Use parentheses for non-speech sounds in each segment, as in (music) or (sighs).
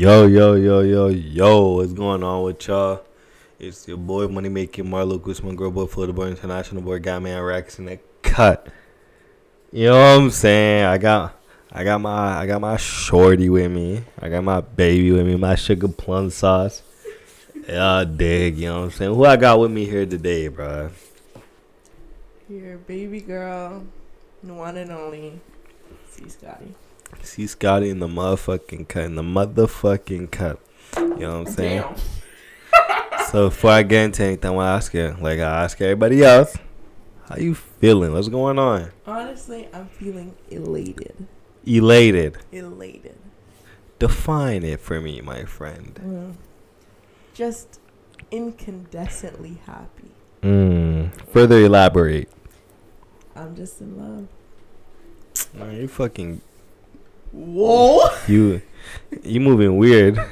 Yo, yo, yo, yo, yo, what's going on with y'all? It's your boy Money Making Marlo Guzman, Girl Boy, Florida Boy, International Boy, Got Man Racks in the cut. You know what I'm saying? I got I got my I got my shorty with me. I got my baby with me, my sugar plum sauce. Yeah, dig, you know what I'm saying? Who I got with me here today, bro? Your baby girl, the one and only, C. Scotty. C. Scotty in the motherfucking cut, in the motherfucking cut. You know what I'm saying? Damn. (laughs) So before I get into anything, I want to ask you, like I ask everybody else, how you feeling? What's going on? Honestly, I'm feeling elated. Elated. Elated. Define it for me, my friend. Mm. Just incandescently happy. Mm. Further elaborate. I'm just in love. Man, you fucking Whoa! you you moving weird. (laughs)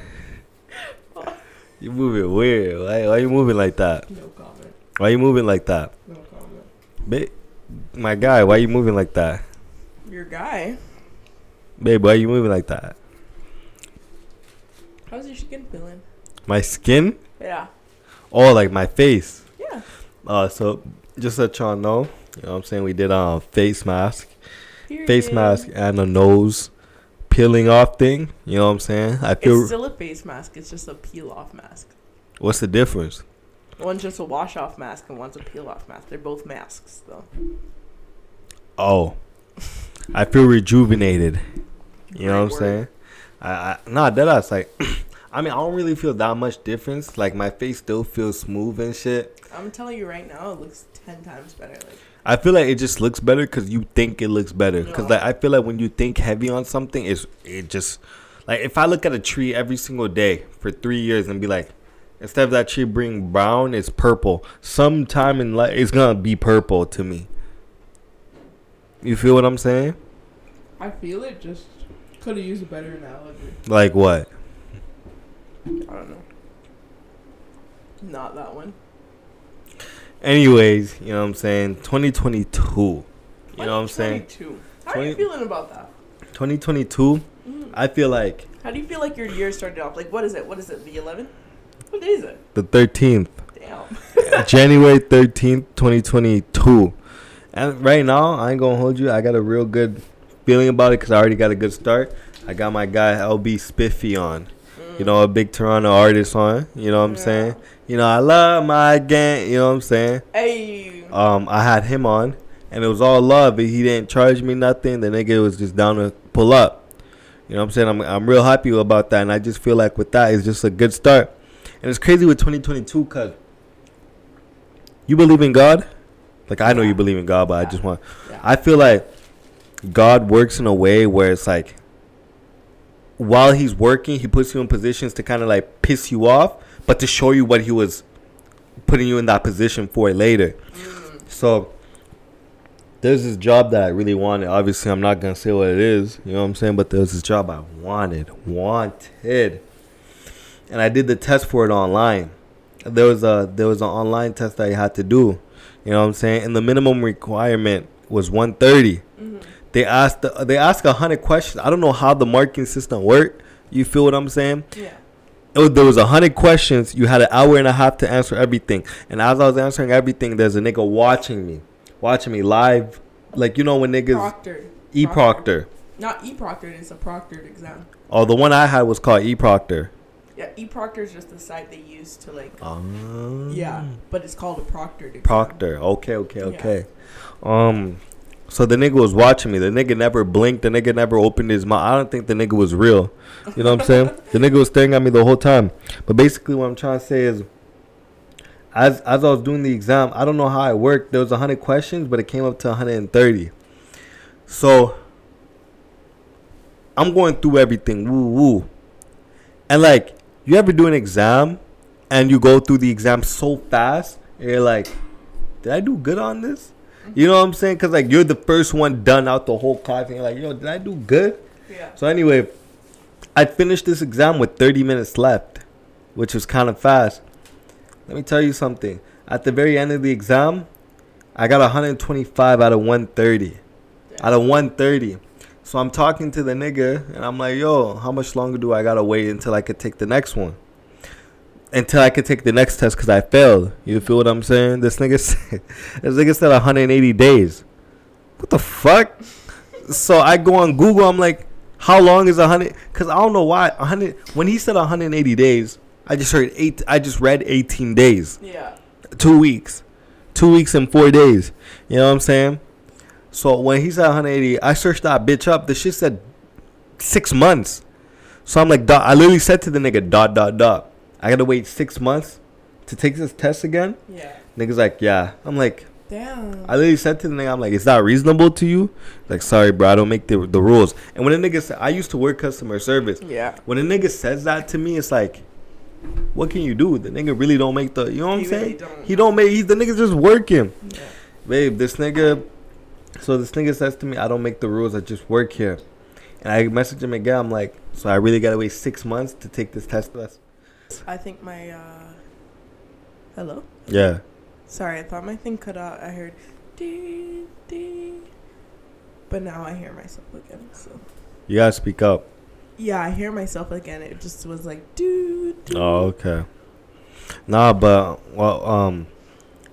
You moving weird. Why, why you moving like that? No comment. Why you moving like that? No comment. Babe, my guy, why you moving like that? Your guy. Babe, why you moving like that? How's your skin feeling? My skin? Yeah. Oh, like my face. Yeah. Uh, so just to let y'all know, you know what I'm saying? We did a face mask, face mask, and a nose peeling off thing. You know what I'm saying? I feel It's still a face mask. It's just a peel off mask. What's the difference? One's just a wash off mask and one's a peel off mask. They're both masks though. Oh, I feel rejuvenated. You know what I'm saying? I, I nah, that I was like. (clears throat) I mean, I don't really feel that much difference. Like my face still feels smooth and shit. I'm telling you right now, it looks ten times better. Like I feel like it just looks better because you think it looks better. Because like I feel like when you think heavy on something, it's it just like if I look at a tree every single day for three years and be like, instead of that tree being brown, it's purple. Sometime in life, it's gonna be purple to me. You feel what I'm saying? I feel it. Just could have used a better analogy. Like what? I don't know. Not that one. Anyways, you know what I'm saying. 2022. You know what I'm saying. 22. How are you feeling about that? 2022. Mm. I feel like How do you feel like your year started off? Like, what is it? What is it? The 11th? What day is it? the 13th. Damn. (laughs) January 13th, 2022. And right now, I ain't gonna hold you. I got a real good feeling about it because I already got a good start. I got my guy LB Spiffy on. You know, a big Toronto artist on. You know what I'm Yeah. saying? You know, I love my gang. You know what I'm saying? Hey. Um, I had him on, and it was all love. He didn't charge me nothing. The nigga was just down to pull up. You know what I'm saying? I'm, I'm real happy about that, and I just feel like with that, it's just a good start. And it's crazy with 2022 because you believe in God. Like I know you believe in God, but I just want. Yeah. I feel like God works in a way where it's like while He's working, He puts you in positions to kind of like piss you off, but to show you what He was putting you in that position for later. Mm. So there's this job that I really wanted. Obviously, I'm not gonna say what it is. You know what I'm saying? But there's this job I wanted, wanted, and I did the test for it online. There was a there was an online test that I had to do. You know what I'm saying? And the minimum requirement was 130. Mhm. They asked they asked a hundred questions. I don't know how the marking system worked. You feel what I'm saying? Yeah. Was, there was a hundred questions. You had an hour and a half to answer everything. And as I was answering everything, there's a nigga watching me, watching me live. Like you know when niggas Proctored. e proctor. Not e proctored. It's a proctored exam. Oh, the one I had was called e proctor. Yeah. E proctor is just the site they use to like. Um, Yeah. But it's called a proctored exam. Proctor. Okay, okay, Yeah. okay. Um, so the nigga was watching me. The nigga never blinked. The nigga never opened his mouth. I don't think the nigga was real. You know what I'm saying? (laughs) the nigga was staring at me the whole time. But basically, what I'm trying to say is, as as I was doing the exam, I don't know how it worked. There was 100 questions, but it came up to 130. So I'm going through everything. Woo woo. And like, you ever do an exam, and you go through the exam so fast, and you're like, did I do good on this? You know what I'm saying? Cause like you're the first one done out the whole class, and you're like, yo, did I do good? Yeah. So anyway, I finished this exam with 30 minutes left, which was kind of fast. Let me tell you something. At the very end of the exam, I got 125 out of 130. Out of 130. So I'm talking to the nigga and I'm like, yo, how much longer do I gotta wait until I could take the next one? Until I could take the next test because I failed. You feel what I'm saying? This nigga (laughs) said, this nigga said 180 days. What the fuck? so I go on Google. I'm like, how long is 100? Because I don't know why 100. When he said 180 days, I just heard eight. I just read 18 days. Yeah. Two weeks, two weeks and four days. You know what I'm saying? So when he said 180, I searched that bitch up. The shit said six months. So I'm like, dot, I literally said to the nigga, dot, dot, dot. I gotta wait six months to take this test again. Yeah. Nigga's like, yeah. I'm like, Damn. I literally said to the nigga, I'm like, is that reasonable to you? Like, sorry, bro, I don't make the the rules. And when a nigga said, I used to work customer service. yeah. When a nigga says that to me, it's like, what can you do? The nigga really don't make the, you know what I'm really saying? don't. He don't make, he's the nigga just working. Yeah. Babe, this nigga, so this nigga says to me, I don't make the rules, I just work here. And I message him again, I'm like, so I really gotta wait six months to take this test test? I think my uh hello? Yeah. Sorry, I thought my thing cut out. I heard dee dee. But now I hear myself again. So You gotta speak up. yeah, I hear myself again. It just was like doo doo. Oh, okay. Nah, but well, um,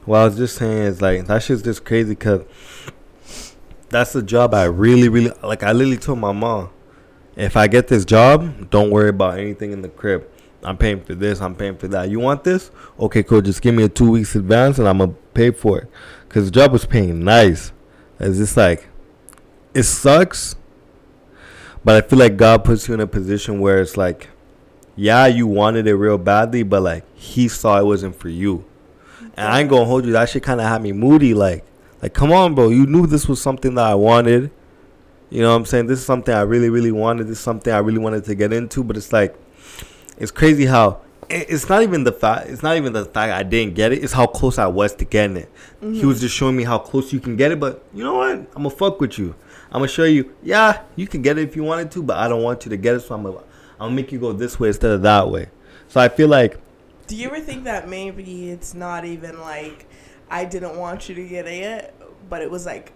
what I was just saying is like that shit's just crazy because that's the job I really, really like. I literally told my mom, if I get this job, don't worry about anything in the crib. I'm paying for this. I'm paying for that. You want this? Okay, cool. Just give me a two weeks advance and I'm gonna pay for it. Cause the job was paying nice. It's just like, it sucks. But I feel like God puts you in a position where it's like, yeah, you wanted it real badly, but like he saw it wasn't for you. And I ain't gonna hold you. That shit kind of had me moody. Like, like come on, bro. You knew this was something that I wanted. You know what I'm saying? This is something I really, really wanted. This is something I really wanted to get into. But it's like, it's crazy how it's not even the fact. It's not even the fact I didn't get it. It's how close I was to getting it. He mm-hmm. was just showing me how close you can get it. But you know what? I'm gonna fuck with you. I'm gonna show you. Yeah, you can get it if you wanted to, but I don't want you to get it. So I'm gonna, I'm gonna make you go this way instead of that way. So I feel like Do you ever think that maybe it's not even like I didn't want you to get it, but it was like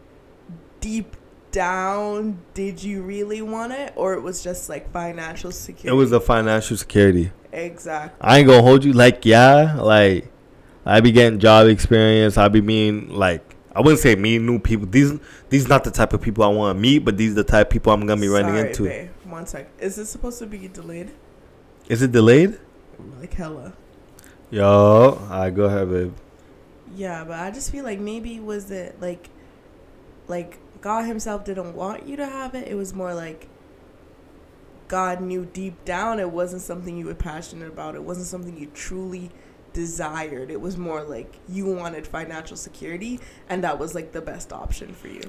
deep down, did you really want it, or it was just like financial security? it was the financial security. exactly. I ain't gonna hold you. Like yeah, like I be getting job experience. I be meeting like I wouldn't say meeting new people. These these not the type of people I want to meet, but these the type of people I'm gonna be running Sorry, into. babe. One sec. Is this supposed to be delayed? Is it delayed? Like hella. Yo, I go ahead, babe. Yeah, but I just feel like maybe was it like like God himself didn't want you to have it. It was more like God knew deep down it wasn't something you were passionate about. It wasn't something you truly desired. It was more like you wanted financial security and that was like the best option for you.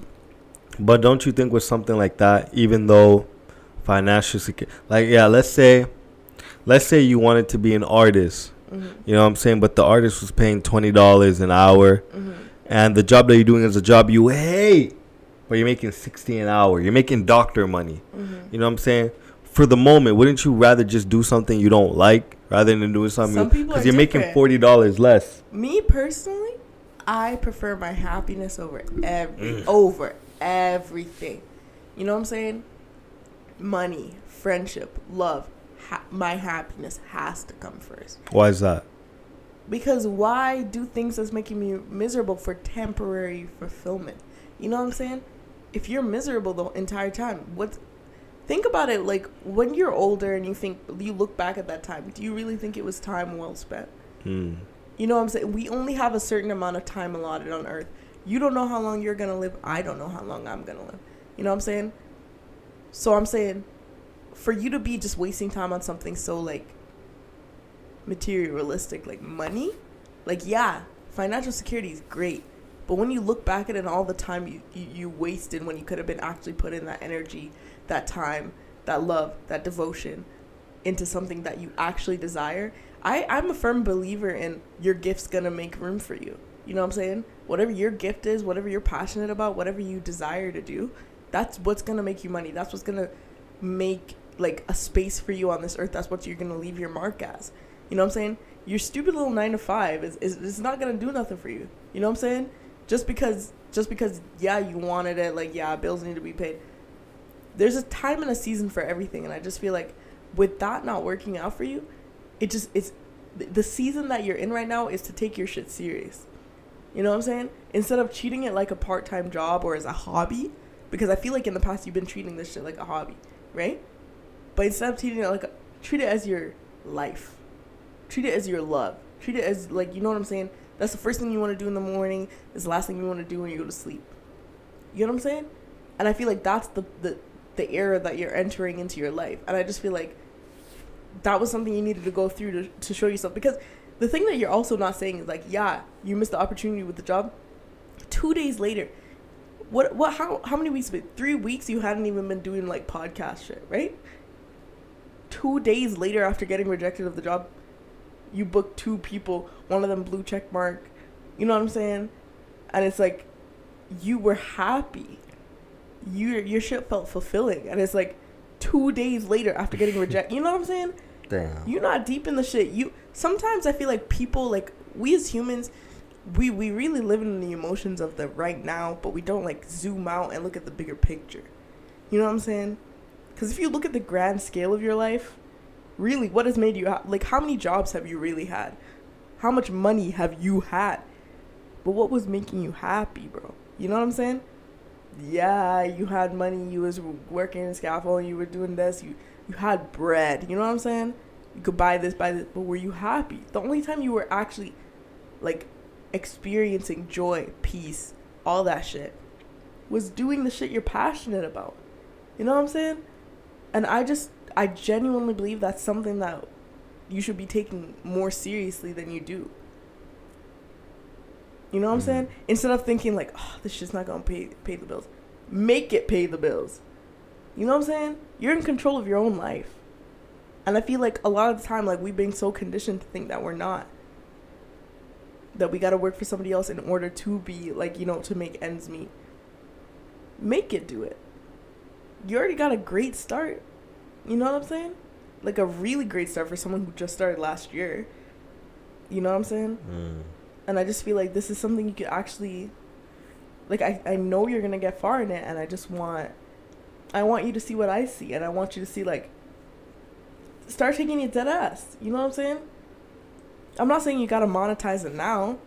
But don't you think with something like that, even though financial security, like yeah, let's say, let's say you wanted to be an artist, Mhm. you know what I'm saying, but the artist was paying twenty dollars an hour, Mhm. and the job that you're doing is a job you hate, but you're making sixty an hour. You're making doctor money. Mhm. You know what I'm saying? For the moment, wouldn't you rather just do something you don't like rather than doing something? Because you're making forty dollars less. Me personally, I prefer my happiness over every Mm. over everything. You know what I'm saying? Money, friendship, love. Ha- my happiness has to come first. Why is that? Because why do things that's making me miserable for temporary fulfillment? You know what I'm saying? If you're miserable the entire time, what? Think about it. Like when you're older and you think you look back at that time. Do you really think it was time well spent? Hmm. You know what I'm saying? We only have a certain amount of time allotted on earth. You don't know how long you're going to live. I don't know how long I'm going to live. You know what I'm saying? So I'm saying for you to be just wasting time on something so like materialistic like money, like yeah, financial security is great. But when you look back at it all the time you, you, you wasted when you could have been actually put in that energy, that time, that love, that devotion into something that you actually desire, I, I'm a firm believer in your gift's gonna make room for you. You know what I'm saying? Whatever your gift is, whatever you're passionate about, whatever you desire to do, that's what's gonna make you money. That's what's gonna make like a space for you on this earth. That's what you're gonna leave your mark as. You know what I'm saying? Your stupid little nine to five is, is, is not gonna do nothing for you. You know what I'm saying? Just because just because yeah, you wanted it, like yeah, bills need to be paid. there's a time and a season for everything, and I just feel like with that not working out for you, it just it's the season that you're in right now is to take your shit serious. You know what I'm saying? Instead of treating it like a part time job or as a hobby, because I feel like in the past you've been treating this shit like a hobby, right? But instead of treating it like a, treat it as your life, treat it as your love, treat it as like you know what I'm saying. That's the first thing you want to do in the morning. It's the last thing you want to do when you go to sleep. You know what I'm saying? And I feel like that's the the the era that you're entering into your life. And I just feel like that was something you needed to go through to, to show yourself because the thing that you're also not saying is like, yeah, you missed the opportunity with the job. Two days later, what what how how many weeks? Three weeks you hadn't even been doing like podcast shit, right? Two days later, after getting rejected of the job, you booked two people. One of them blue check mark. You know what I'm saying? And it's like, you were happy. You your shit felt fulfilling, and it's like, two days later after getting (laughs) rejected. You know what I'm saying? Damn. You're not deep in the shit. You sometimes I feel like people like we as humans, we we really live in the emotions of the right now, but we don't like zoom out and look at the bigger picture. You know what I'm saying? Because if you look at the grand scale of your life, really, what has made you ha- like? How many jobs have you really had? How much money have you had? But what was making you happy, bro? You know what I'm saying? Yeah, you had money. You was working in a scaffold. You were doing this. You you had bread. You know what I'm saying? You could buy this, buy this, but were you happy? The only time you were actually like experiencing joy, peace, all that shit was doing the shit you're passionate about. You know what I'm saying? And I just I genuinely believe that's something that you should be taking more seriously than you do. You know what I'm saying? Mm-hmm. Instead of thinking like, oh, this shit's not gonna pay pay the bills, make it pay the bills. You know what I'm saying? You're in control of your own life, and I feel like a lot of the time, like we've been so conditioned to think that we're not. That we gotta work for somebody else in order to be like you know to make ends meet. Make it do it. You already got a great start. You know what I'm saying? Like a really great start for someone who just started last year. You know what I'm saying? Mm. and I just feel like this is something you could actually like I, I know you're gonna get far in it and I just want I want you to see what I see and I want you to see like start taking it dead ass. You know what I'm saying? I'm not saying you gotta monetize it now.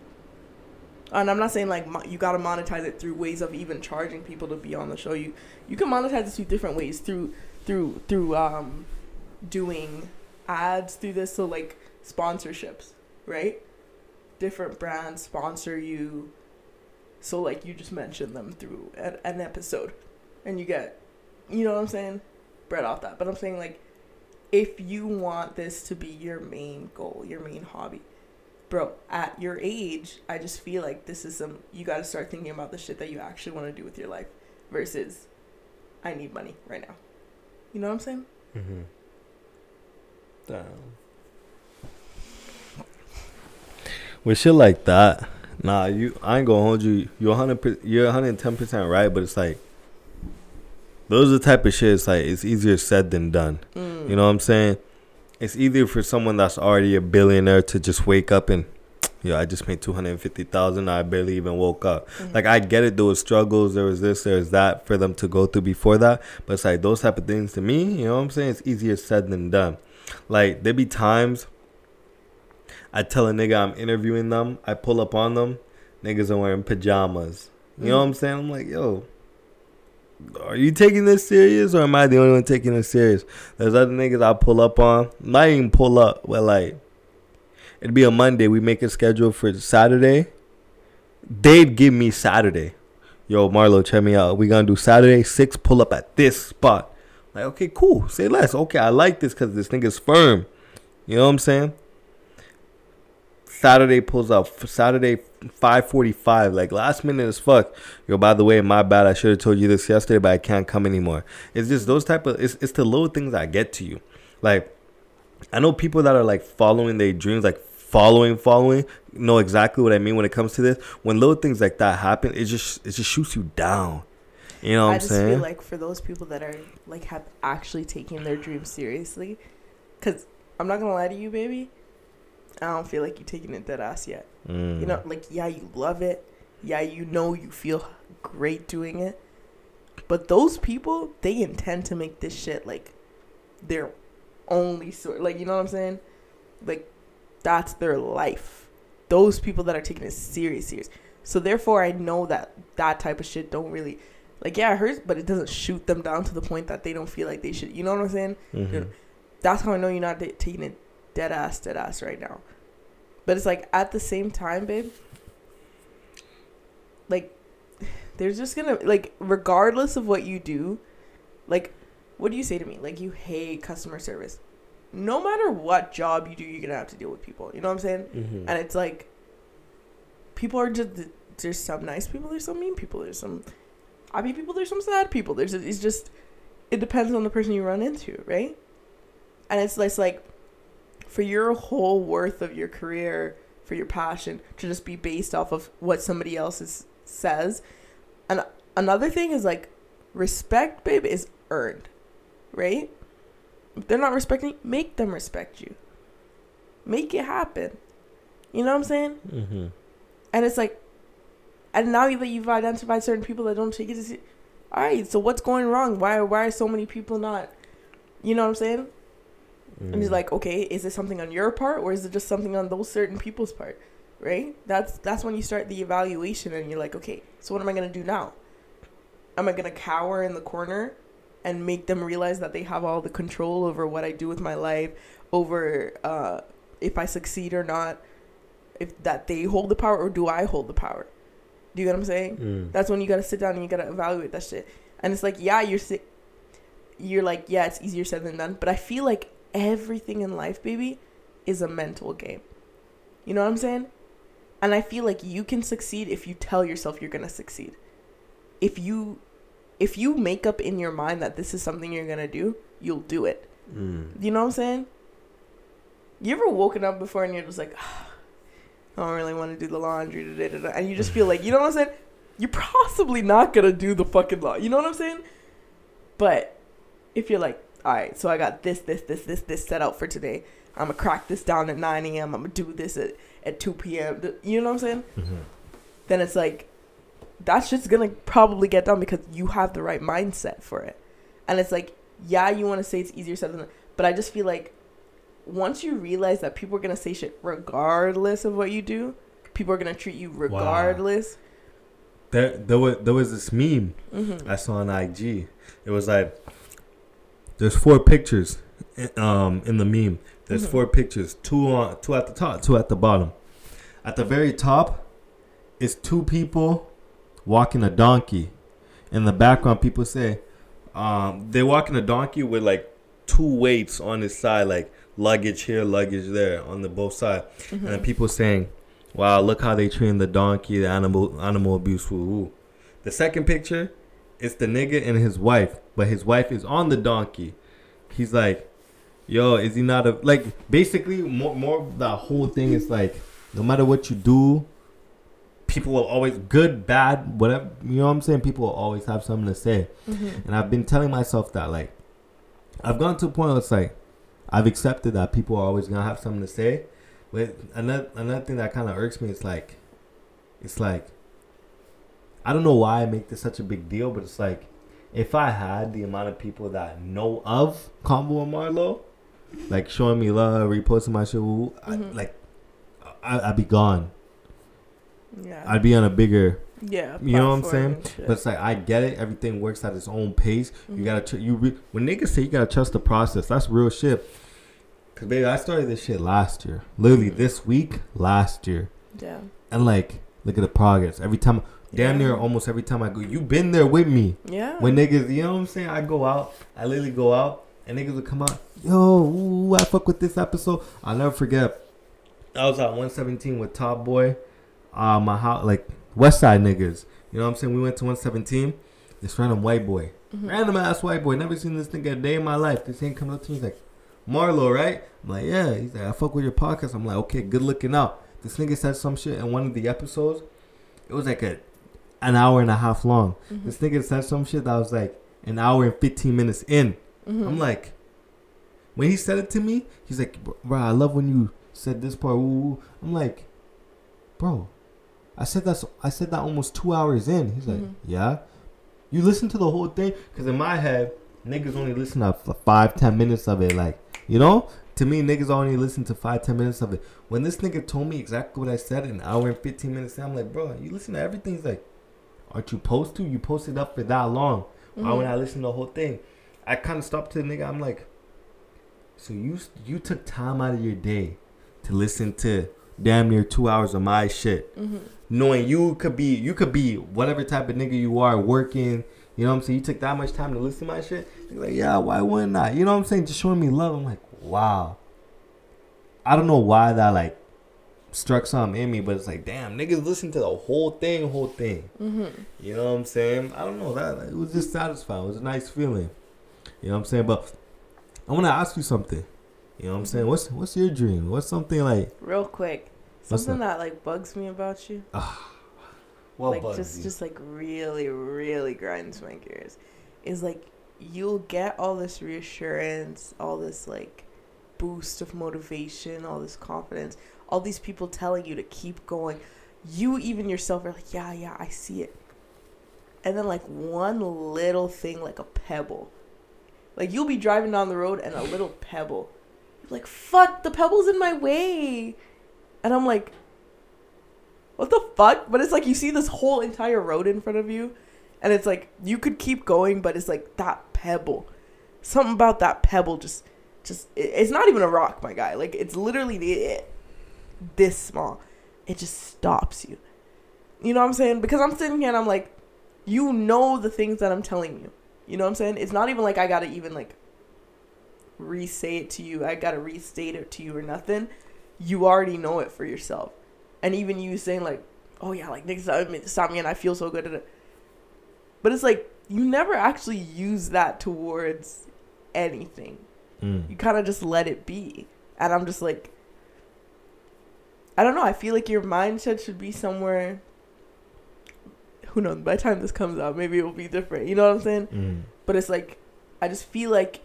And I'm not saying like mo- you gotta monetize it through ways of even charging people to be on the show. You you can monetize it through different ways through through through um doing ads through this. So like sponsorships, right? different brands sponsor you. So like you just mention them through an, an episode and you get you know what i'm saying? Bread off that. But i'm saying like if you want this to be your main goal your main hobby bro at your age i just feel like this is some you got to start thinking about the shit that you actually want to do with your life versus i need money right now you know what i'm saying Mm-hmm. Damn. With shit like that, nah, you I ain't gonna hold you. You're hundred. You're hundred and ten percent right, but it's like those are the type of shit. It's like it's easier said than done. mm. You know what I'm saying? It's easier for someone that's already a billionaire to just wake up and, yo, I just made two hundred and fifty thousand. I barely even woke up. Mhm. Like I get it. There was struggles. There was this. There was that for them to go through before that. But it's like those type of things to me. You know what I'm saying? It's easier said than done. Like there be times. I tell a nigga I'm interviewing them. I pull up on them. Niggas are wearing pajamas. You know what I'm saying? I'm like, yo, are you taking this serious or am I the only one taking this serious? There's other niggas I pull up on. Not even pull up, but like, it'd be a Monday. We make a schedule for Saturday. They'd give me Saturday. Yo, Marlo, check me out. We gonna do Saturday six. Pull up at this spot. Like, okay, cool. Say less. Okay, I like this because this thing is firm. You know what I'm saying? Saturday pulls up. Saturday 5:45. Like last minute as fuck. Yo, by the way, my bad. I should have told you this yesterday, but I can't come anymore. It's just those type of. It's it's the little things that get to you. Like, I know people that are like following their dreams, like following, following. Know exactly what I mean when it comes to this. When little things like that happen, it just it just shoots you down. You know what I I'm just saying? feel like for those people that are like have actually taken their dreams seriously, because I'm not gonna lie to you, baby. I don't feel like you're taking it dead ass yet. Mm. You know, like yeah, you love it. Yeah, you know you feel great doing it. But those people, they intend to make this shit like their only sort. Like you know what I'm saying? Like that's their life. Those people that are taking it serious, serious. So therefore, I know that that type of shit don't really, like, yeah, it hurts, but it doesn't shoot them down to the point that they don't feel like they should. You know what I'm saying? Mhm. That's how I know you're not da- taking it dead ass, dead ass right now. But it's like at the same time, babe. Like, (sighs) there's just gonna like, regardless of what you do, like, what do you say to me? Like, you hate customer service. No matter what job you do, you're gonna have to deal with people. You know what I'm saying? Mhm. And it's like, people are just there's some nice people, there's some mean people, there's some happy people, there's some sad people. There's it's just it depends on the person you run into, right? And it's it's like for your whole worth of your career, for your passion to just be based off of what somebody else is, says. And another thing is like respect, babe, is earned, right? If they're not respecting, make them respect you. Make it happen. You know what I'm saying? Mhm. And it's like, and now that you've identified certain people that don't take it, as- all right. So what's going wrong? Why why are so many people not? You know what I'm saying? And he's like, okay, is it something on your part or is it just something on those certain people's part? Right? That's that's when you start the evaluation and you're like, okay, so what am I gonna do now? Am I gonna cower in the corner and make them realize that they have all the control over what I do with my life, over uh, if I succeed or not, if that they hold the power or do I hold the power? Do you get what I'm saying? Mm. That's when you gotta sit down and you gotta evaluate that shit. And it's like, yeah, you're you're like, yeah, it's easier said than done. But I feel like everything in life, baby, is a mental game. You know what I'm saying? And I feel like you can succeed if you tell yourself you're gonna succeed. If you if you make up in your mind that this is something you're gonna do, you'll do it. Mm. You know what I'm saying? You ever woken up before and you're just like, (sighs) I don't really want to do the laundry today, da, da," and you just feel like, you know what I'm saying? You're possibly not gonna do the fucking law. You know what I'm saying? But if you're like, all right, so I got this, this, this, this, this set out for today. I'm gonna crack this down at 9 a.m. I'm gonna do this at, at 2 p.m. You know what I'm saying? Mhm. Then it's like, that shit's gonna probably get done because you have the right mindset for it. And it's like, yeah, you want to say it's easier said than done, but I just feel like once you realize that people are gonna say shit regardless of what you do, people are gonna treat you regardless. There, there was there was this meme Mm-hmm. I saw on IG. It was like there's four pictures um in the meme. There's Mhm. four pictures, two on two at the top, two at the bottom. At the very top is two people walking a donkey. In the background people say um they walking a donkey with like two weights on his side like luggage here, luggage there on the both side. Mm-hmm. And people saying, "Wow, look how they train the donkey, the animal animal abuse." Woo woo. The second picture, it's the nigga and his wife, but his wife is on the donkey. He's like, "Yo, is he not a like?" Basically, more more of the whole thing is like, no matter what you do, people will always good, bad, whatever. You know what I'm saying? People will always have something to say. Mm-hmm. And I've been telling myself that like I've gone to a point where it's like I've accepted that people are always gonna have something to say. But another another thing that kind of irks me is like it's like I don't know why I make this such a big deal, but it's like if I had the amount of people that know of Combo and Marlo, like showing me love, reposting my shit, I, Mhm. like I, I'd be gone. Yeah. I'd be on a bigger yeah. you know what I'm saying? But it's like I get it. Everything works at its own pace. You Mhm. gotta tr- you re- when niggas say you gotta trust the process. That's real shit. Cause baby, I started this shit last year. Literally Mhm. this week last year, yeah. and like look at the progress. Every time, damn Yeah. near almost every time I go, you been there with me. Yeah. When niggas, you know what I'm saying? I go out, I literally go out, and niggas would come out. Yo, ooh, I fuck with this episode. I'll never forget. I was at 117 with Top Boy, uh, my house, like West Side niggas. You know what I'm saying? We went to 117. This random white boy, Mhm. random ass white boy. Never seen this nigga a day in my life. This ain't coming up to me. He's like, Marlo, right? I'm like, yeah. He's like, I fuck with your podcast. I'm like, okay, good looking out. This nigga said some shit in one of the episodes. It was like a an hour and a half long. Mhm. This nigga said some shit that was like an hour and 15 minutes in. Mhm. I'm like, when he said it to me, he's like, bro, I love when you said this part. Ooh. I'm like, bro, I said that's I said that almost two hours in. He's like, Mhm. yeah. You listen to the whole thing because in my head, niggas only listen to five, ten minutes of it. Like, you know, to me, niggas only listen to five, ten minutes of it. When this nigga told me exactly what I said, an hour and fifteen minutes, I'm like, bro, you listen to everything. He's like, aren't you supposed to? You posted up for that long. Why Mhm. would I listen to the whole thing? I kind of stopped to the nigga. I'm like, so you you took time out of your day to listen to damn near two hours of my shit Mm-hmm. Knowing you could be you could be whatever type of nigga you are working. You know what I'm saying? You took that much time to listen to my shit. You're like, yeah, why wouldn't I? You know what I'm saying? Just showing me love. I'm like, wow. I don't know why that like struck something in me, but it's like, damn, niggas listen to the whole thing, whole thing. Mm-hmm. You know what I'm saying? I don't know that it was just satisfying. It was a nice feeling. You know what I'm saying? But I want to ask you something. You know what I'm saying? What's what's your dream? What's something like? Real quick, something that? like bugs me about you. What like just you? just like really really grinds my gears. Is like you'll get all this reassurance all this like boost of motivation all this confidence all these people telling you to keep going. You even yourself are like yeah yeah i see it. And then like one little thing like a pebble. Like you'll be driving down the road and a little pebble. You're like fuck the pebble's in my way and i'm like what the fuck? But it's like you see this whole entire road in front of you, and it's like you could keep going, but it's like that pebble. Something about that pebble just, just it's not even a rock, my guy. Like it's literally the- this small. It just stops you. You know what I'm saying? Because I'm sitting here and I'm like, you know the things that I'm telling you. You know what I'm saying? It's not even like I gotta even like re-say it to you. I gotta restate it to you or nothing. You already know it for yourself and even you saying like, "Oh yeah, like niggas stop me, stop me," and I feel so good at it. But it's like you never actually use that towards anything. Mm. You kind of just let it be, and I'm just like, I don't know. I feel like your mindset should be somewhere. Who knows? By the time this comes out, maybe it will be different. You know what I'm saying? Mm. But it's like, I just feel like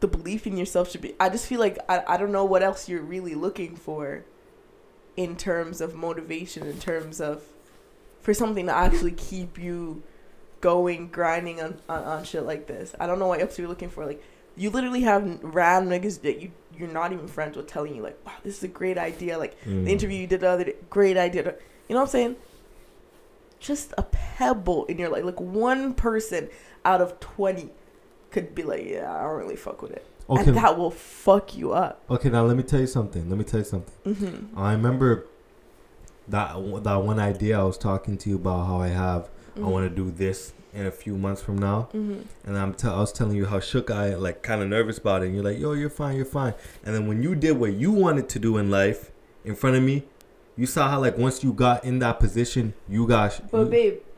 the belief in yourself should be. I just feel like I, I don't know what else you're really looking for in terms of motivation, in terms of for something to actually keep you going, grinding on, on, on shit like this. I don't know what else you're looking for. Like, you literally have random niggas that you, you're not even friends with telling you, like, wow, this is a great idea. Like, Mm. the interview you did the other day, great idea. You know what I'm saying? Just a pebble in your life. Like one person out of 20 could be like, yeah, I don't really fuck with it. Okay. And that will fuck you up. Okay, now let me tell you something. Let me tell you something. hmm I remember that that one idea I was talking to you about how I have I want to do this in a few months from now, hmm and I'm t- I was telling you how shook I like kind of nervous about it. And you're like, yo, you're fine, you're fine. And then when you did what you wanted to do in life in front of me, you saw how like once you got in that position, you got. But, you- babe, the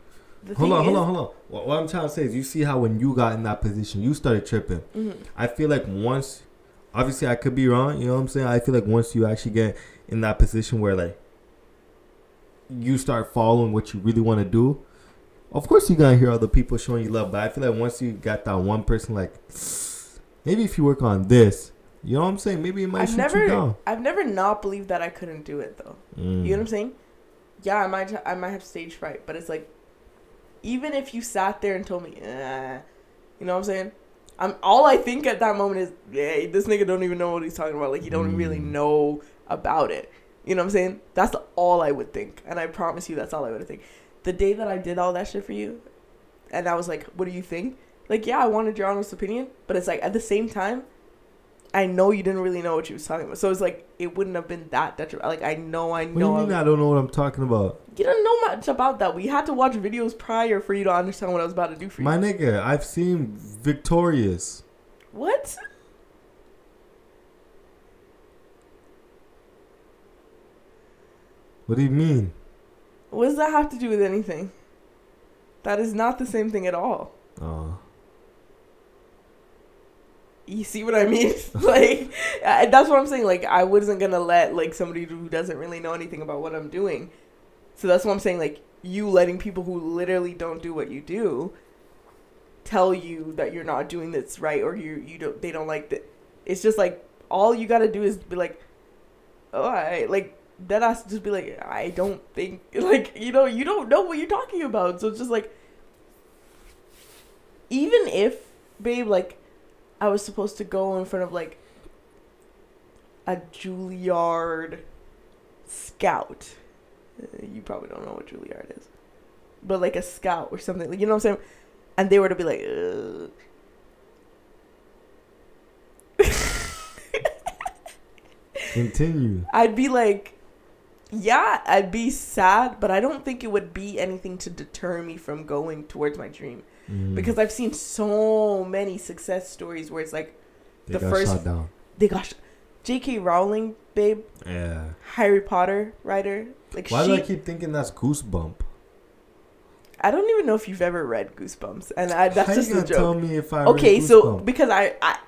hold on, is, hold on, hold on. What, what I'm trying to say is, you see how when you got in that position, you started tripping. Mhm. I feel like once, obviously, I could be wrong. You know what I'm saying? I feel like once you actually get in that position where like you start following what you really want to do, of course you're gonna hear other people showing you love. But I feel like once you got that one person, like (sighs) maybe if you work on this, you know what I'm saying? Maybe it might I've shoot never, you down. I've never not believed that I couldn't do it though. Mm. You know what I'm saying? Yeah, I might, I might have stage fright, but it's like, even if you sat there and told me, eh, you know what I'm saying? I'm all I think at that moment is, yeah, this nigga don't even know what he's talking about. Like he don't really Mm. know about it. You know what I'm saying? That's all I would think, and I promise you, that's all I would think. The day that I did all that shit for you, and I was like, "What do you think?" Like, yeah, I wanted your honest opinion, but it's like at the same time, I know you didn't really know what you was talking about. So it's like it wouldn't have been that detrimental. Like I know, I know. What do you mean I- I don't know what I'm talking about? you don't know much about that. We had to watch videos prior for you to understand what I was about to do for you. My nigga, I've seen Victorious. what? What do you mean? What does that have to do with anything? That is not the same thing at all. Oh. You see what I mean? (laughs) like I, that's what I'm saying. Like I wasn't gonna let like somebody who doesn't really know anything about what I'm doing. So that's what I'm saying. Like you letting people who literally don't do what you do tell you that you're not doing this right or you you don't they don't like that. It's just like all you gotta do is be like, oh, I like that has to just be like I don't think (laughs) like you know you don't know what you're talking about. So it's just like even if, babe, like, I was supposed to go in front of like a Juilliard scout. Uh, You probably don't know what Juilliard is, but like a scout or something. You know what I'm saying? And they were to be like, Ugh. (laughs) Continue. I'd be like, yeah, I'd be sad, but I don't think it would be anything to deter me from going towards my dream Mm. because I've seen so many success stories where it's like They the got first- shot down. they got J.K. Rowling, babe, Yeah. Harry Potter writer, like Why she. do I keep thinking that's Goosebump? I don't even know if you've ever read Goosebumps, and I, that's How just you a gonna tell me if I Okay, so because I, I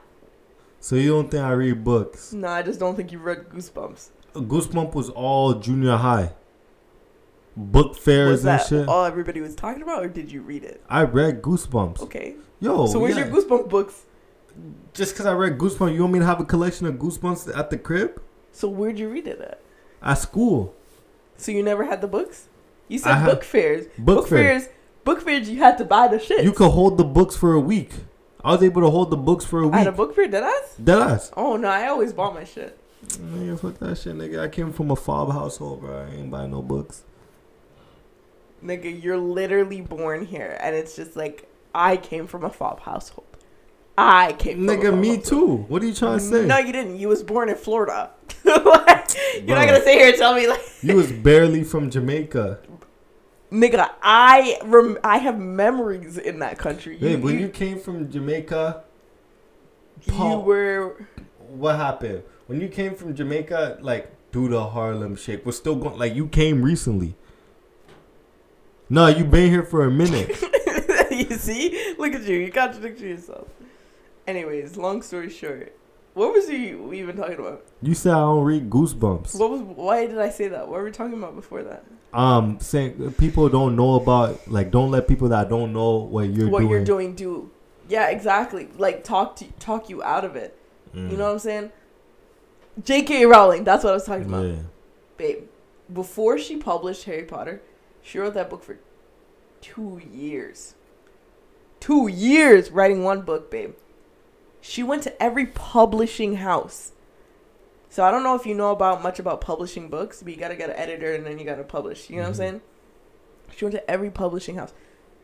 so you don't think I read books? no, I just don't think you've read Goosebumps. Goosebump was all junior high. Book fairs Was and shit. all everybody was talking about, or did you read it? I read Goosebumps. Okay, Yo, so where's yeah. your Goosebumps books? Just because I read Goosebumps, you want me to have a collection of Goosebumps at the crib? So where'd you read it at? At school. So you never had the books? You said book fairs. Book, Book fair. fairs. Book fairs. You had to buy the shit. You could hold the books for a week. I was able to hold the books for a week. at a book fair, did I? Deadass. Oh no, I always bought my shit. Nigga, fuck that shit, nigga. I came from a fob household, bro. I ain't buying no books. Nigga, you're literally born here, and it's just like I came from a fob household. I came. From a Nigga, me household. too. What are you trying to say? No, you didn't. You was born in Florida. (laughs) Like, you're not gonna sit here and tell me like, You was barely from Jamaica. nigga. I rem- I have memories in that country. You, when you, you came from Jamaica, you were what happened? When you came from Jamaica, like do the Harlem Shake, we're still going. Like you came recently. No, you've been here for a minute. (laughs) you see? Look at you. You contradict yourself. Anyways, long story short, what was you even talking about? you said I don't read Goosebumps. What was? Why did I say that? What were we talking about before that? Um, saying people don't know about like don't let people that don't know what you're what doing. you're doing do. Yeah, exactly. Like talk to talk you out of it. Mm. You know what I'm saying? J.K. Rowling. That's what I was talking about, Yeah. babe. Before she published Harry Potter, she wrote that book for two years. Two years writing one book, babe. She went to every publishing house. So I don't know if you know about much about publishing books, but you gotta get an editor and then you gotta publish. You know what I'm Mhm. saying? She went to every publishing house.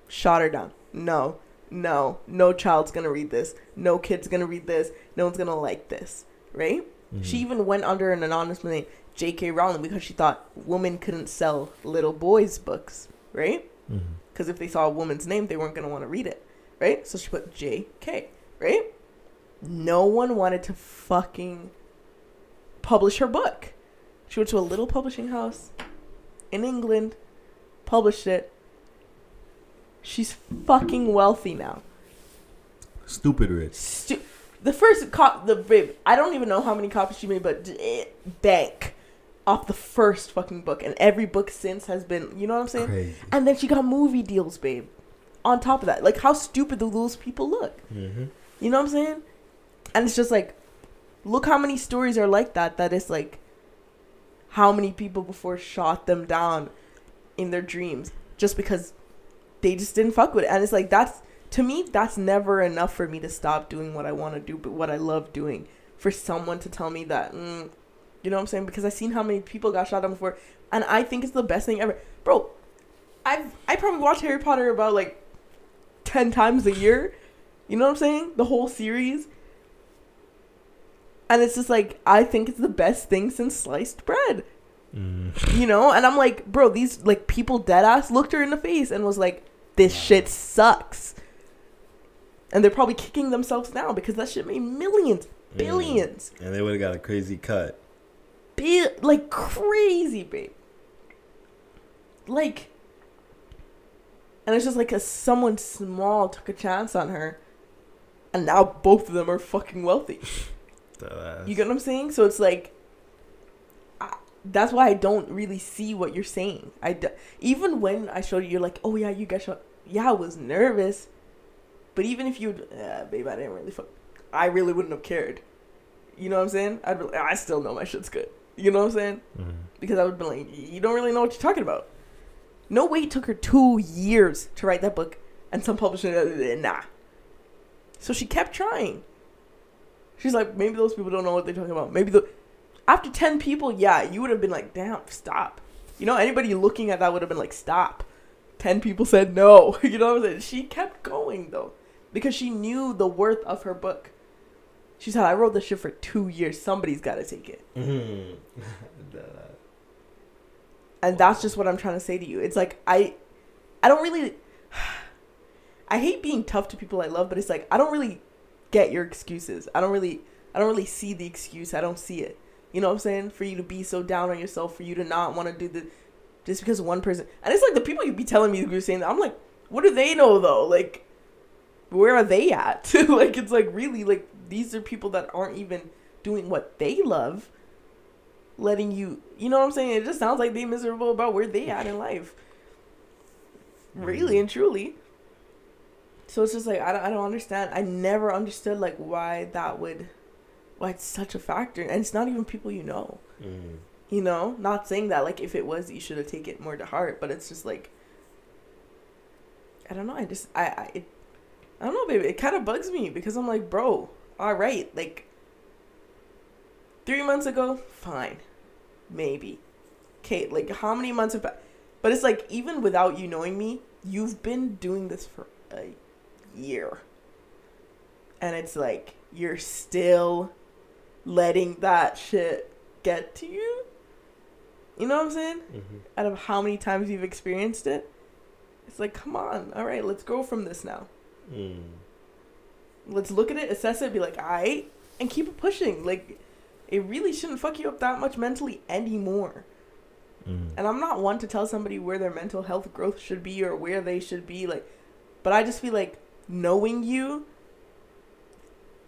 Shot her down. No, no, no child's gonna read this. No kid's gonna read this. No one's gonna like this. Right? Mhm. She even went under an anonymous name, J.K. Rowling, because she thought women couldn't sell little boys' books, right? Mhm. Because if they saw a woman's name, they weren't going to want to read it, right? So she put J.K., right? No one wanted to fucking publish her book. She went to a little publishing house in England, published it. She's fucking wealthy now. Stupid rich. Stu- the first cop, the babe, I don't even know how many copies she made, but d- it- bank off the first fucking book, and every book since has been, you know what I'm saying? Crazy. And then she got movie deals, babe. On top of that, like how stupid do those people look? Mm-hmm. You know what I'm saying? And it's just like, look how many stories are like that. That is like, how many people before shot them down in their dreams just because they just didn't fuck with it. And it's like that's to me that's never enough for me to stop doing what I want to do, but what I love doing. For someone to tell me that, mm, you know what I'm saying? Because I've seen how many people got shot down before, and I think it's the best thing ever, bro. I've I probably watch Harry Potter about like ten times a year. You know what I'm saying? The whole series. And it's just like I think it's the best thing since sliced bread. Mm. You know? And I'm like, bro, these like people dead ass looked her in the face and was like, This shit sucks. And they're probably kicking themselves now because that shit made millions, billions. And they would have got a crazy cut. Bi- like crazy, babe. Like and it's just like a someone small took a chance on her and now both of them are fucking wealthy. You get what I'm saying? So it's like, I, that's why I don't really see what you're saying. I d- even when I showed you, you're like, oh yeah, you got shot. Yeah, I was nervous, but even if you, uh, babe, I didn't really fuck. I really wouldn't have cared. You know what I'm saying? I'd be, I still know my shit's good. You know what I'm saying? Mhm. Because I would be like, you don't really know what you're talking about. No way it took her two years to write that book, and some publisher, uh, nah. So she kept trying. She's like, maybe those people don't know what they're talking about. Maybe the after ten people, yeah, you would have been like, damn, stop. You know, anybody looking at that would have been like, stop. Ten people said no. (laughs) you know what I'm saying? She kept going though. Because she knew the worth of her book. She said, I wrote this shit for two years. Somebody's gotta take it. Mm-hmm. (laughs) And that's just what I'm trying to say to you. It's like I I don't really (sighs) I hate being tough to people I love, but it's like I don't really get your excuses. I don't really I don't really see the excuse. I don't see it. You know what I'm saying? For you to be so down on yourself, for you to not want to do the just because one person and it's like the people you be telling me you're saying that I'm like, what do they know though? Like where are they at? (laughs) like it's like really like these are people that aren't even doing what they love letting you you know what I'm saying? It just sounds like they miserable about where they at in life. Really and truly. So it's just like I don't, I don't understand. I never understood like why that would why it's such a factor and it's not even people you know. Mm. You know? Not saying that like if it was you should have taken it more to heart, but it's just like I don't know. I just I I it, I don't know, baby. It kind of bugs me because I'm like, bro, all right, like three months ago, fine, maybe. Okay, like how many months have? But it's like even without you knowing me, you've been doing this for a year, and it's like you're still letting that shit get to you. You know what I'm saying? Mm-hmm. Out of how many times you've experienced it, it's like, come on, all right, let's go from this now. Mm. Let's look at it, assess it, be like, alright, and keep it pushing. Like, it really shouldn't fuck you up that much mentally anymore. Mm. And I'm not one to tell somebody where their mental health growth should be or where they should be. Like, but I just feel like knowing you,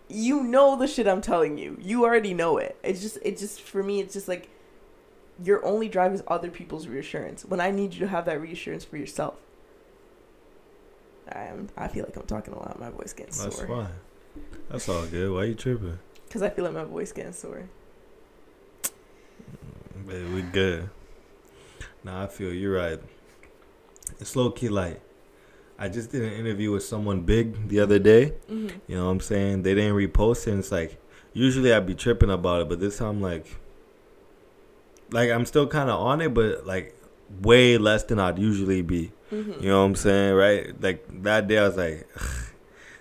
you know the shit I'm telling you. You already know it. It's just, it just for me, it's just like your only drive is other people's reassurance. When I need you to have that reassurance for yourself. I am. I feel like I'm talking a lot. My voice getting That's sore. fine. That's all good. Why you tripping? Cause I feel like my voice getting sore. Baby, we good. Nah, I feel you're right. It's low key like I just did an interview with someone big the other day. Mm-hmm. You know what I'm saying? They didn't repost it. And it's like usually I'd be tripping about it, but this time like like I'm still kind of on it, but like way less than I'd usually be. Mm-hmm. You know what I'm saying? Right? Like that day I was like,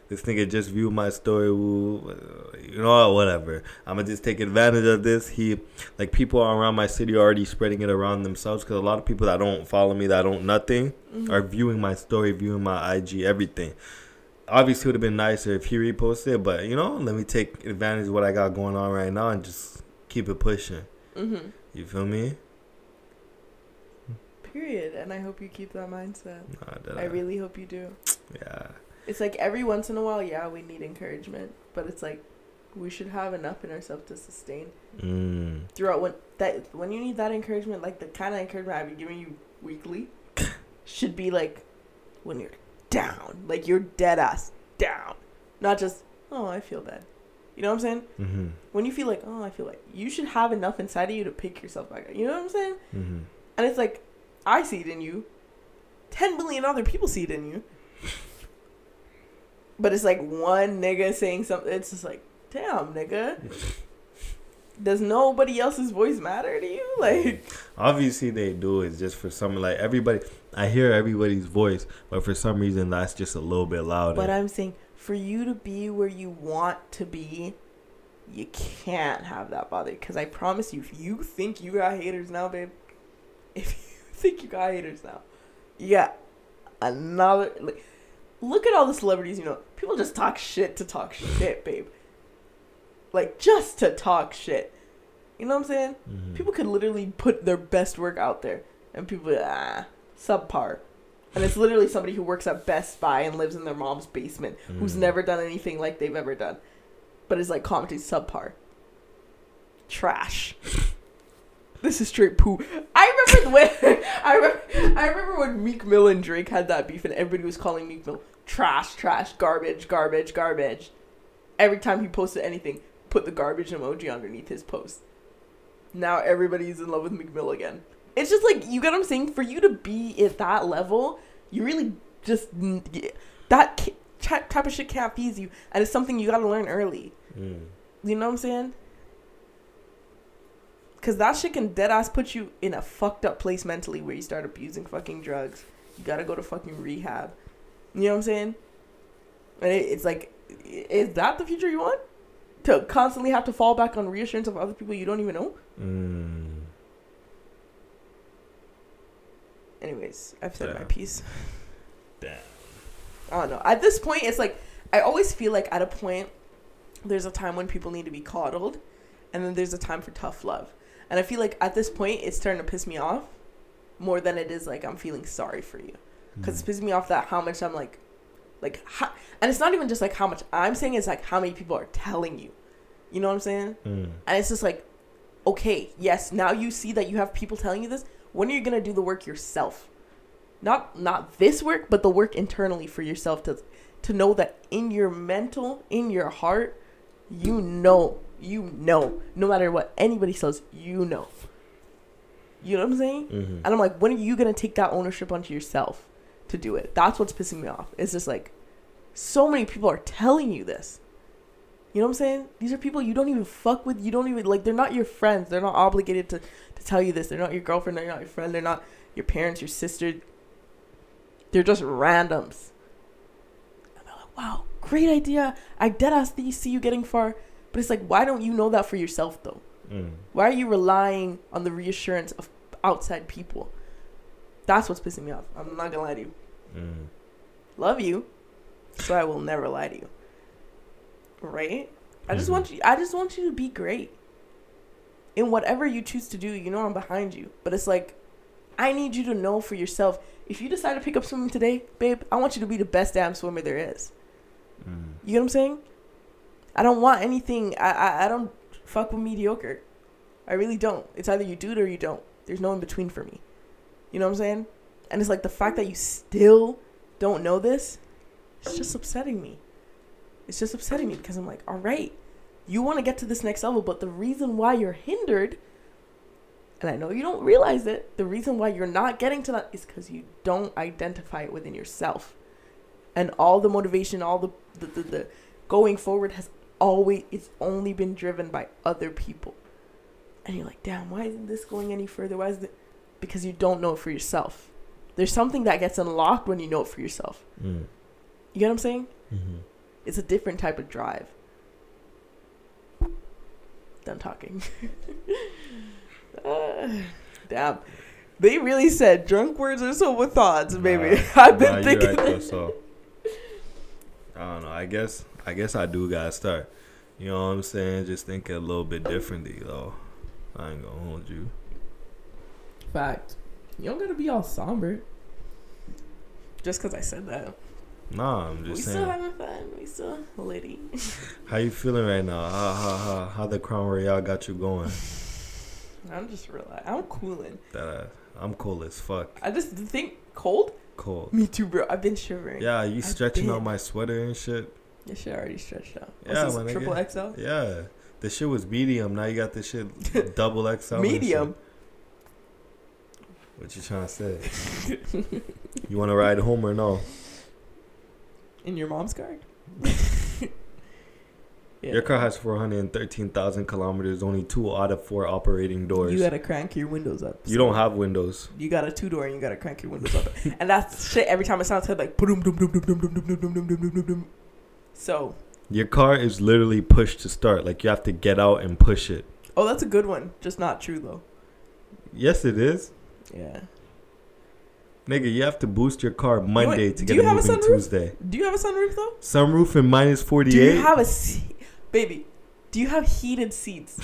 this nigga just viewed my story. Woo, you know, whatever. I'm gonna just take advantage of this. He, like, people around my city are already spreading it around themselves because a lot of people that don't follow me, that don't nothing, Mm-hmm. are viewing my story, viewing my IG, everything. Obviously, it would have been nicer if he reposted it, but you know, let me take advantage of what I got going on right now and just keep it pushing. Mm-hmm. You feel me? Period. And I hope you keep that mindset. Nah, that I really hope you do. yeah. It's like every once in a while, yeah, we need encouragement, but it's like we should have enough in ourselves to sustain Mm. throughout when that when you need that encouragement, like the kind of encouragement I've been giving you weekly, (laughs) should be like when you're down, like you're dead ass down, not just oh I feel bad. You know what I'm saying? Mm-hmm. When you feel like oh I feel like you should have enough inside of you to pick yourself back up. You know what I'm saying? Mm-hmm. And it's like, I see it in you. 10 million other people see it in you. But it's like one nigga saying something. It's just like, damn, nigga. Does nobody else's voice matter to you? (laughs) Like, Obviously, they do It's just for some like everybody. I hear everybody's voice, but for some reason, that's just a little bit louder. but I'm saying, for you to be where you want to be, you can't have that bother. Because I promise you, if you think you got haters now, babe, if you think you got haters now, you got another. Like, look at all the celebrities, you know. People just talk shit to talk shit, babe. Like, just to talk shit. You know what I'm saying? Mhm. People could literally put their best work out there, and people, ah, subpar. And it's literally somebody who works at Best Buy and lives in their mom's basement, who's Mm. never done anything like they've ever done, but is like commenting subpar. Trash. (laughs) This is straight poo. I (laughs) remember when I remember, I remember when Meek Mill and Drake had that beef, and everybody was calling Meek Mill trash, trash, garbage, garbage, garbage. Every time he posted anything, put the garbage emoji underneath his post. Now everybody's in love with Meek Mill again. It's just like you get what I'm saying. For you to be at that level, you really just that. type of shit can't feed you, and it's something you gotta learn early. Mm. You know what I'm saying? Cause that shit can dead ass put you in a fucked up place mentally where you start abusing fucking drugs. You gotta go to fucking rehab. You know what I'm saying? And it, it's like, is that the future you want? To constantly have to fall back on reassurance of other people you don't even know? Mm. Anyways, I've said my piece. Damn. I don't know. At this point, it's like I always feel like at a point, there's a time when people need to be coddled, and then there's a time for tough love. And I feel like at this point, it's starting to piss me off more than it is like I'm feeling sorry for you, because it's pissing me off that how much I'm like, like, how, and it's not even just like how much I'm saying; it's like how many people are telling you. You know what I'm saying? Mm. And it's just like, okay, yes, now you see that you have people telling you this. When are you gonna do the work yourself? Not not this work, but the work internally for yourself to to know that in your mental, in your heart, you know, you know, no matter what anybody says, you know. You know what I'm saying? Mhm. And I'm like, when are you gonna take that ownership onto yourself to do it? That's what's pissing me off. It's just like, so many people are telling you this. You know what I'm saying? These are people you don't even fuck with. You don't even like. They're not your friends. They're not obligated to to tell you this. They're not your girlfriend. They're not your friend. They're not your parents, your sister. They're just randoms. And they're like, wow, great idea. I did dead ass see you getting far. But it's like, why don't you know that for yourself though? Mm. Why are you relying on the reassurance of outside people? That's what's pissing me off. I'm not gonna lie to you. Mm. Love you, so I will never lie to you. Right? I just Mhm. want you. I just want you to be great in whatever you choose to do. You know I'm behind you, but it's like I need you to know for yourself. If you decide to pick up swimming today, babe, I want you to be the best damn swimmer there is. Mm. You get what I'm saying? I don't want anything. I, I, I don't fuck with mediocre. I really don't. It's either you do it or you don't. There's no in between for me. You know what I'm saying? And it's like the fact that you still don't know this, it's just upsetting me. It's just upsetting me because I'm like, all right, you want to get to this next level, but the reason why you're hindered, and I know you don't realize it, the reason why you're not getting to that is because you don't identify it within yourself. And all the motivation, all the, the, the, the going forward has always, it's only been driven by other people. And you're like, damn, why isn't this going any further? Why is it? Because you don't know it for yourself. There's something that gets unlocked when you know it for yourself. Mm. You get what I'm saying? Mhm. It's a different type of drive. Done talking. Uh, (laughs) damn. They really said drunk words are so with thoughts, baby. Nah, (laughs) I've been nah, thinking right, though, so I don't know. I guess I guess I do gotta start. You know what I'm saying? Just thinking a little bit differently though. I ain't gonna hold you. Fact. You don't gotta be all somber. Just because I said that. Nah, I'm just we just still having fun. We still litty. How you feeling right now? How how how, how the Crown Royal got you going? (laughs) I'm just relaxed. I'm cooling. That uh, I'm cool as fuck. I just think cold. Cold. Me too, bro. I've been shivering. Yeah, you I've stretching out my sweater and shit. This shit already stretched out. Yeah, What's my this, nigga. triple XL? Yeah, the shit was medium. Now you got this shit double XL. Medium. What you trying to say? you want to ride home or no? In your mom's car? yeah. Your car has 413,000 kilometers, only two out of four operating doors. You You, gotta crank your windows up. so- don't have windows. You got a two door and you gotta crank your windows up. and that's shit every time it sounds like boom, boom, boom, boom, boom, boom, boom, boom, boom, boom, boom, boom, boom. So, Your car is literally pushed to start. Like you have to get out and push it. oh, that's a good one. Just not true though. Yes, it is. Yeah. Nigga, you have to boost your car Monday to do get you it have a moving sunroof? Tuesday. Do you have a sunroof though? Sunroof in minus 48. Do you have a se- baby? Do you have heated seats?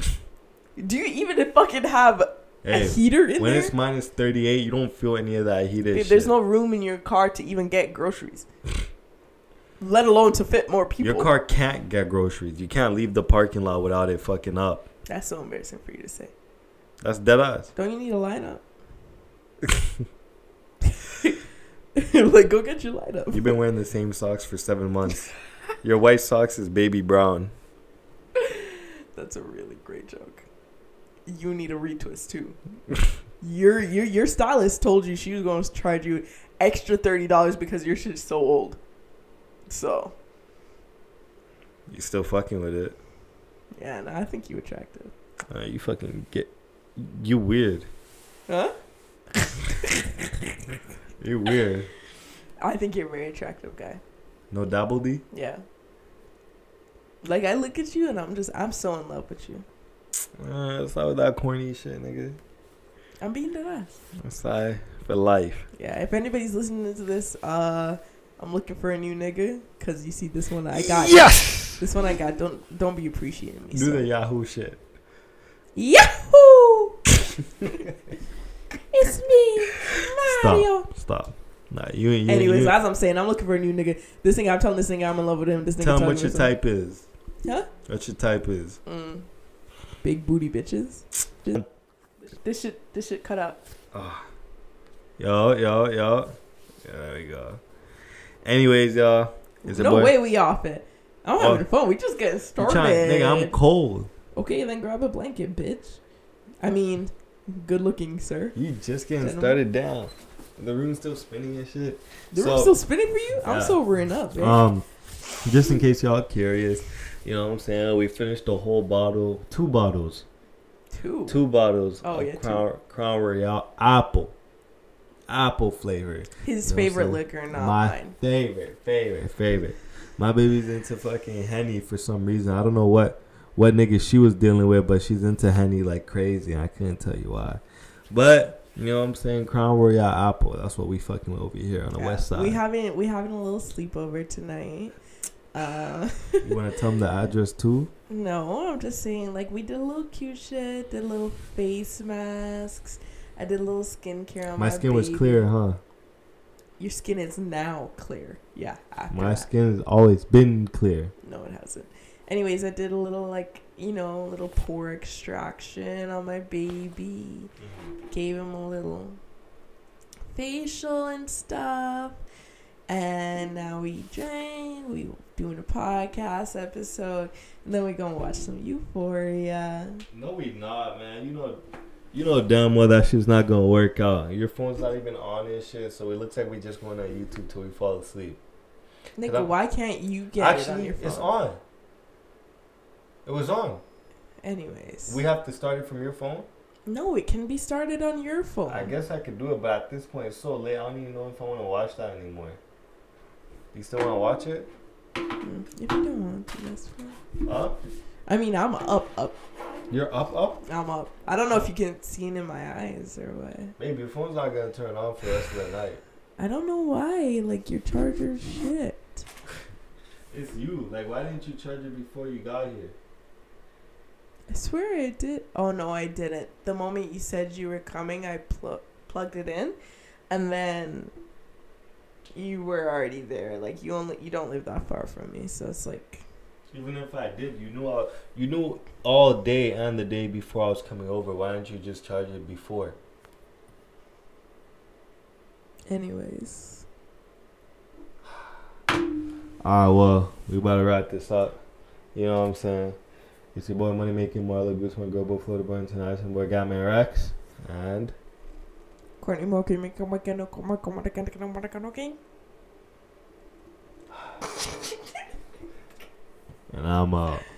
Do you even fucking have a heater in when there? When it's minus 38, you don't feel any of that heated Babe, shit. there's no room in your car to even get groceries. Let alone to fit more people. Your car can't get groceries. You can't leave the parking lot without it fucking up. That's so embarrassing for you to say. That's dead ass. Don't you need a lineup? (laughs) (laughs) like, go get your lineup. You've been wearing the same socks for seven months. Your white socks is baby brown. (laughs) That's a really great joke. You need a retwist too. your your your stylist told you she was going to charge you extra thirty dollars because your shit's so old. So You still fucking with it? yeah, no, I think you attractive. Uh, you fucking get. You weird. Huh? (laughs) You weird. (laughs) I think you're a very attractive guy. No double D. Yeah. Like I look at you and I'm just I'm so in love with you. Uh, it's not with that corny shit, nigga. I'm being dead ass. It's like for life. Yeah, if anybody's listening to this, uh I'm looking for a new nigga because you see this one I got. Yes. This one I got. Don't don't be appreciating me. Do so. the Yahoo shit. Yahoo! (laughs) it's me, Mario. Stop. Stop. Nah, you ain't. You, Anyways, you, as I'm saying, I'm looking for a new nigga. This thing I'm telling this thing I'm in love with him. This thing. tell him what me your something. type is. Huh? What your type is. Mm. Big booty bitches. This, this shit this shit cut out. Ah. Yo, yo, yo. Yeah, there we go. Anyways, y'all. It's no way we off it. I'm Oh. having fun. We just getting started. trying- nigga, I'm cold. okay, then grab a blanket, bitch. I mean, good looking, sir. You just getting Gentlemen. started down. The room's still spinning and shit. The So- room's still spinning for you? I'm Yeah. sobering up, man. Um, just in case y'all curious, you know what I'm saying? We finished the whole bottle, two bottles, Two. two bottles Oh, of yeah, two. Crown, Crown Royal apple, apple flavor. His You know favorite liquor, not My mine. favorite, favorite, favorite. My baby's into fucking henny for some reason. I don't know what what nigga she was dealing with, but she's into henny like crazy. I couldn't tell you why. But you know what I'm saying? Crown Royal apple. That's what we fucking with over here on the Yeah. west side. We having we having a little sleepover tonight. Uh, you want to (laughs) tell them the address too? no, I'm just saying like we did a little cute shit, did little face masks. I did a little skincare on my My skin was clear, huh? Your skin is now clear. Yeah. After My that. skin has always been clear. No, it hasn't. Anyways, I did a little like you know, little pore extraction on my baby. Mm-hmm. Gave him a little facial and stuff. And now we drank. We doing a podcast episode. And then we gonna watch some Euphoria. No, we not, man. You know, you know damn well that shit's not gonna work out. Your phone's not even on and shit, so it looks like we just going on YouTube till we fall asleep. Nigga, why can't you get it on Actually, your phone? it's on. It was on. Anyways. We have to start it from your phone. no, it can be started on your phone. I guess I could do it, but at this point, it's so late. I don't even know if I want to watch that anymore. You still want to watch it? Mm, If you don't want to, that's fine. Up? I mean, I'm up, up. You're up, up. I'm up. I don't know if you can see it in my eyes or what. Maybe your phone's not gonna turn on for the rest of the night. I don't know why. Like your charger's shit. (laughs) It's you. Like, why didn't you charge it before you got here? I swear I did. Oh no, I didn't. The moment you said you were coming, I pl- plugged it in, and then you were already there. Like you only you don't live that far from me, so it's like Even if I did, you knew all, you knew all day and the day before I was coming over. Why didn't you just charge it before? anyways. Alright, well, we about to wrap this up. You know what I'm saying? It's your boy Money Making Marlo Guzman, Girl Boy Florida Boy International Boy Gatman Rex. And Courtney Mo, can you make a make a no come on, come on, come on, come on, come on, okay? And I'm out.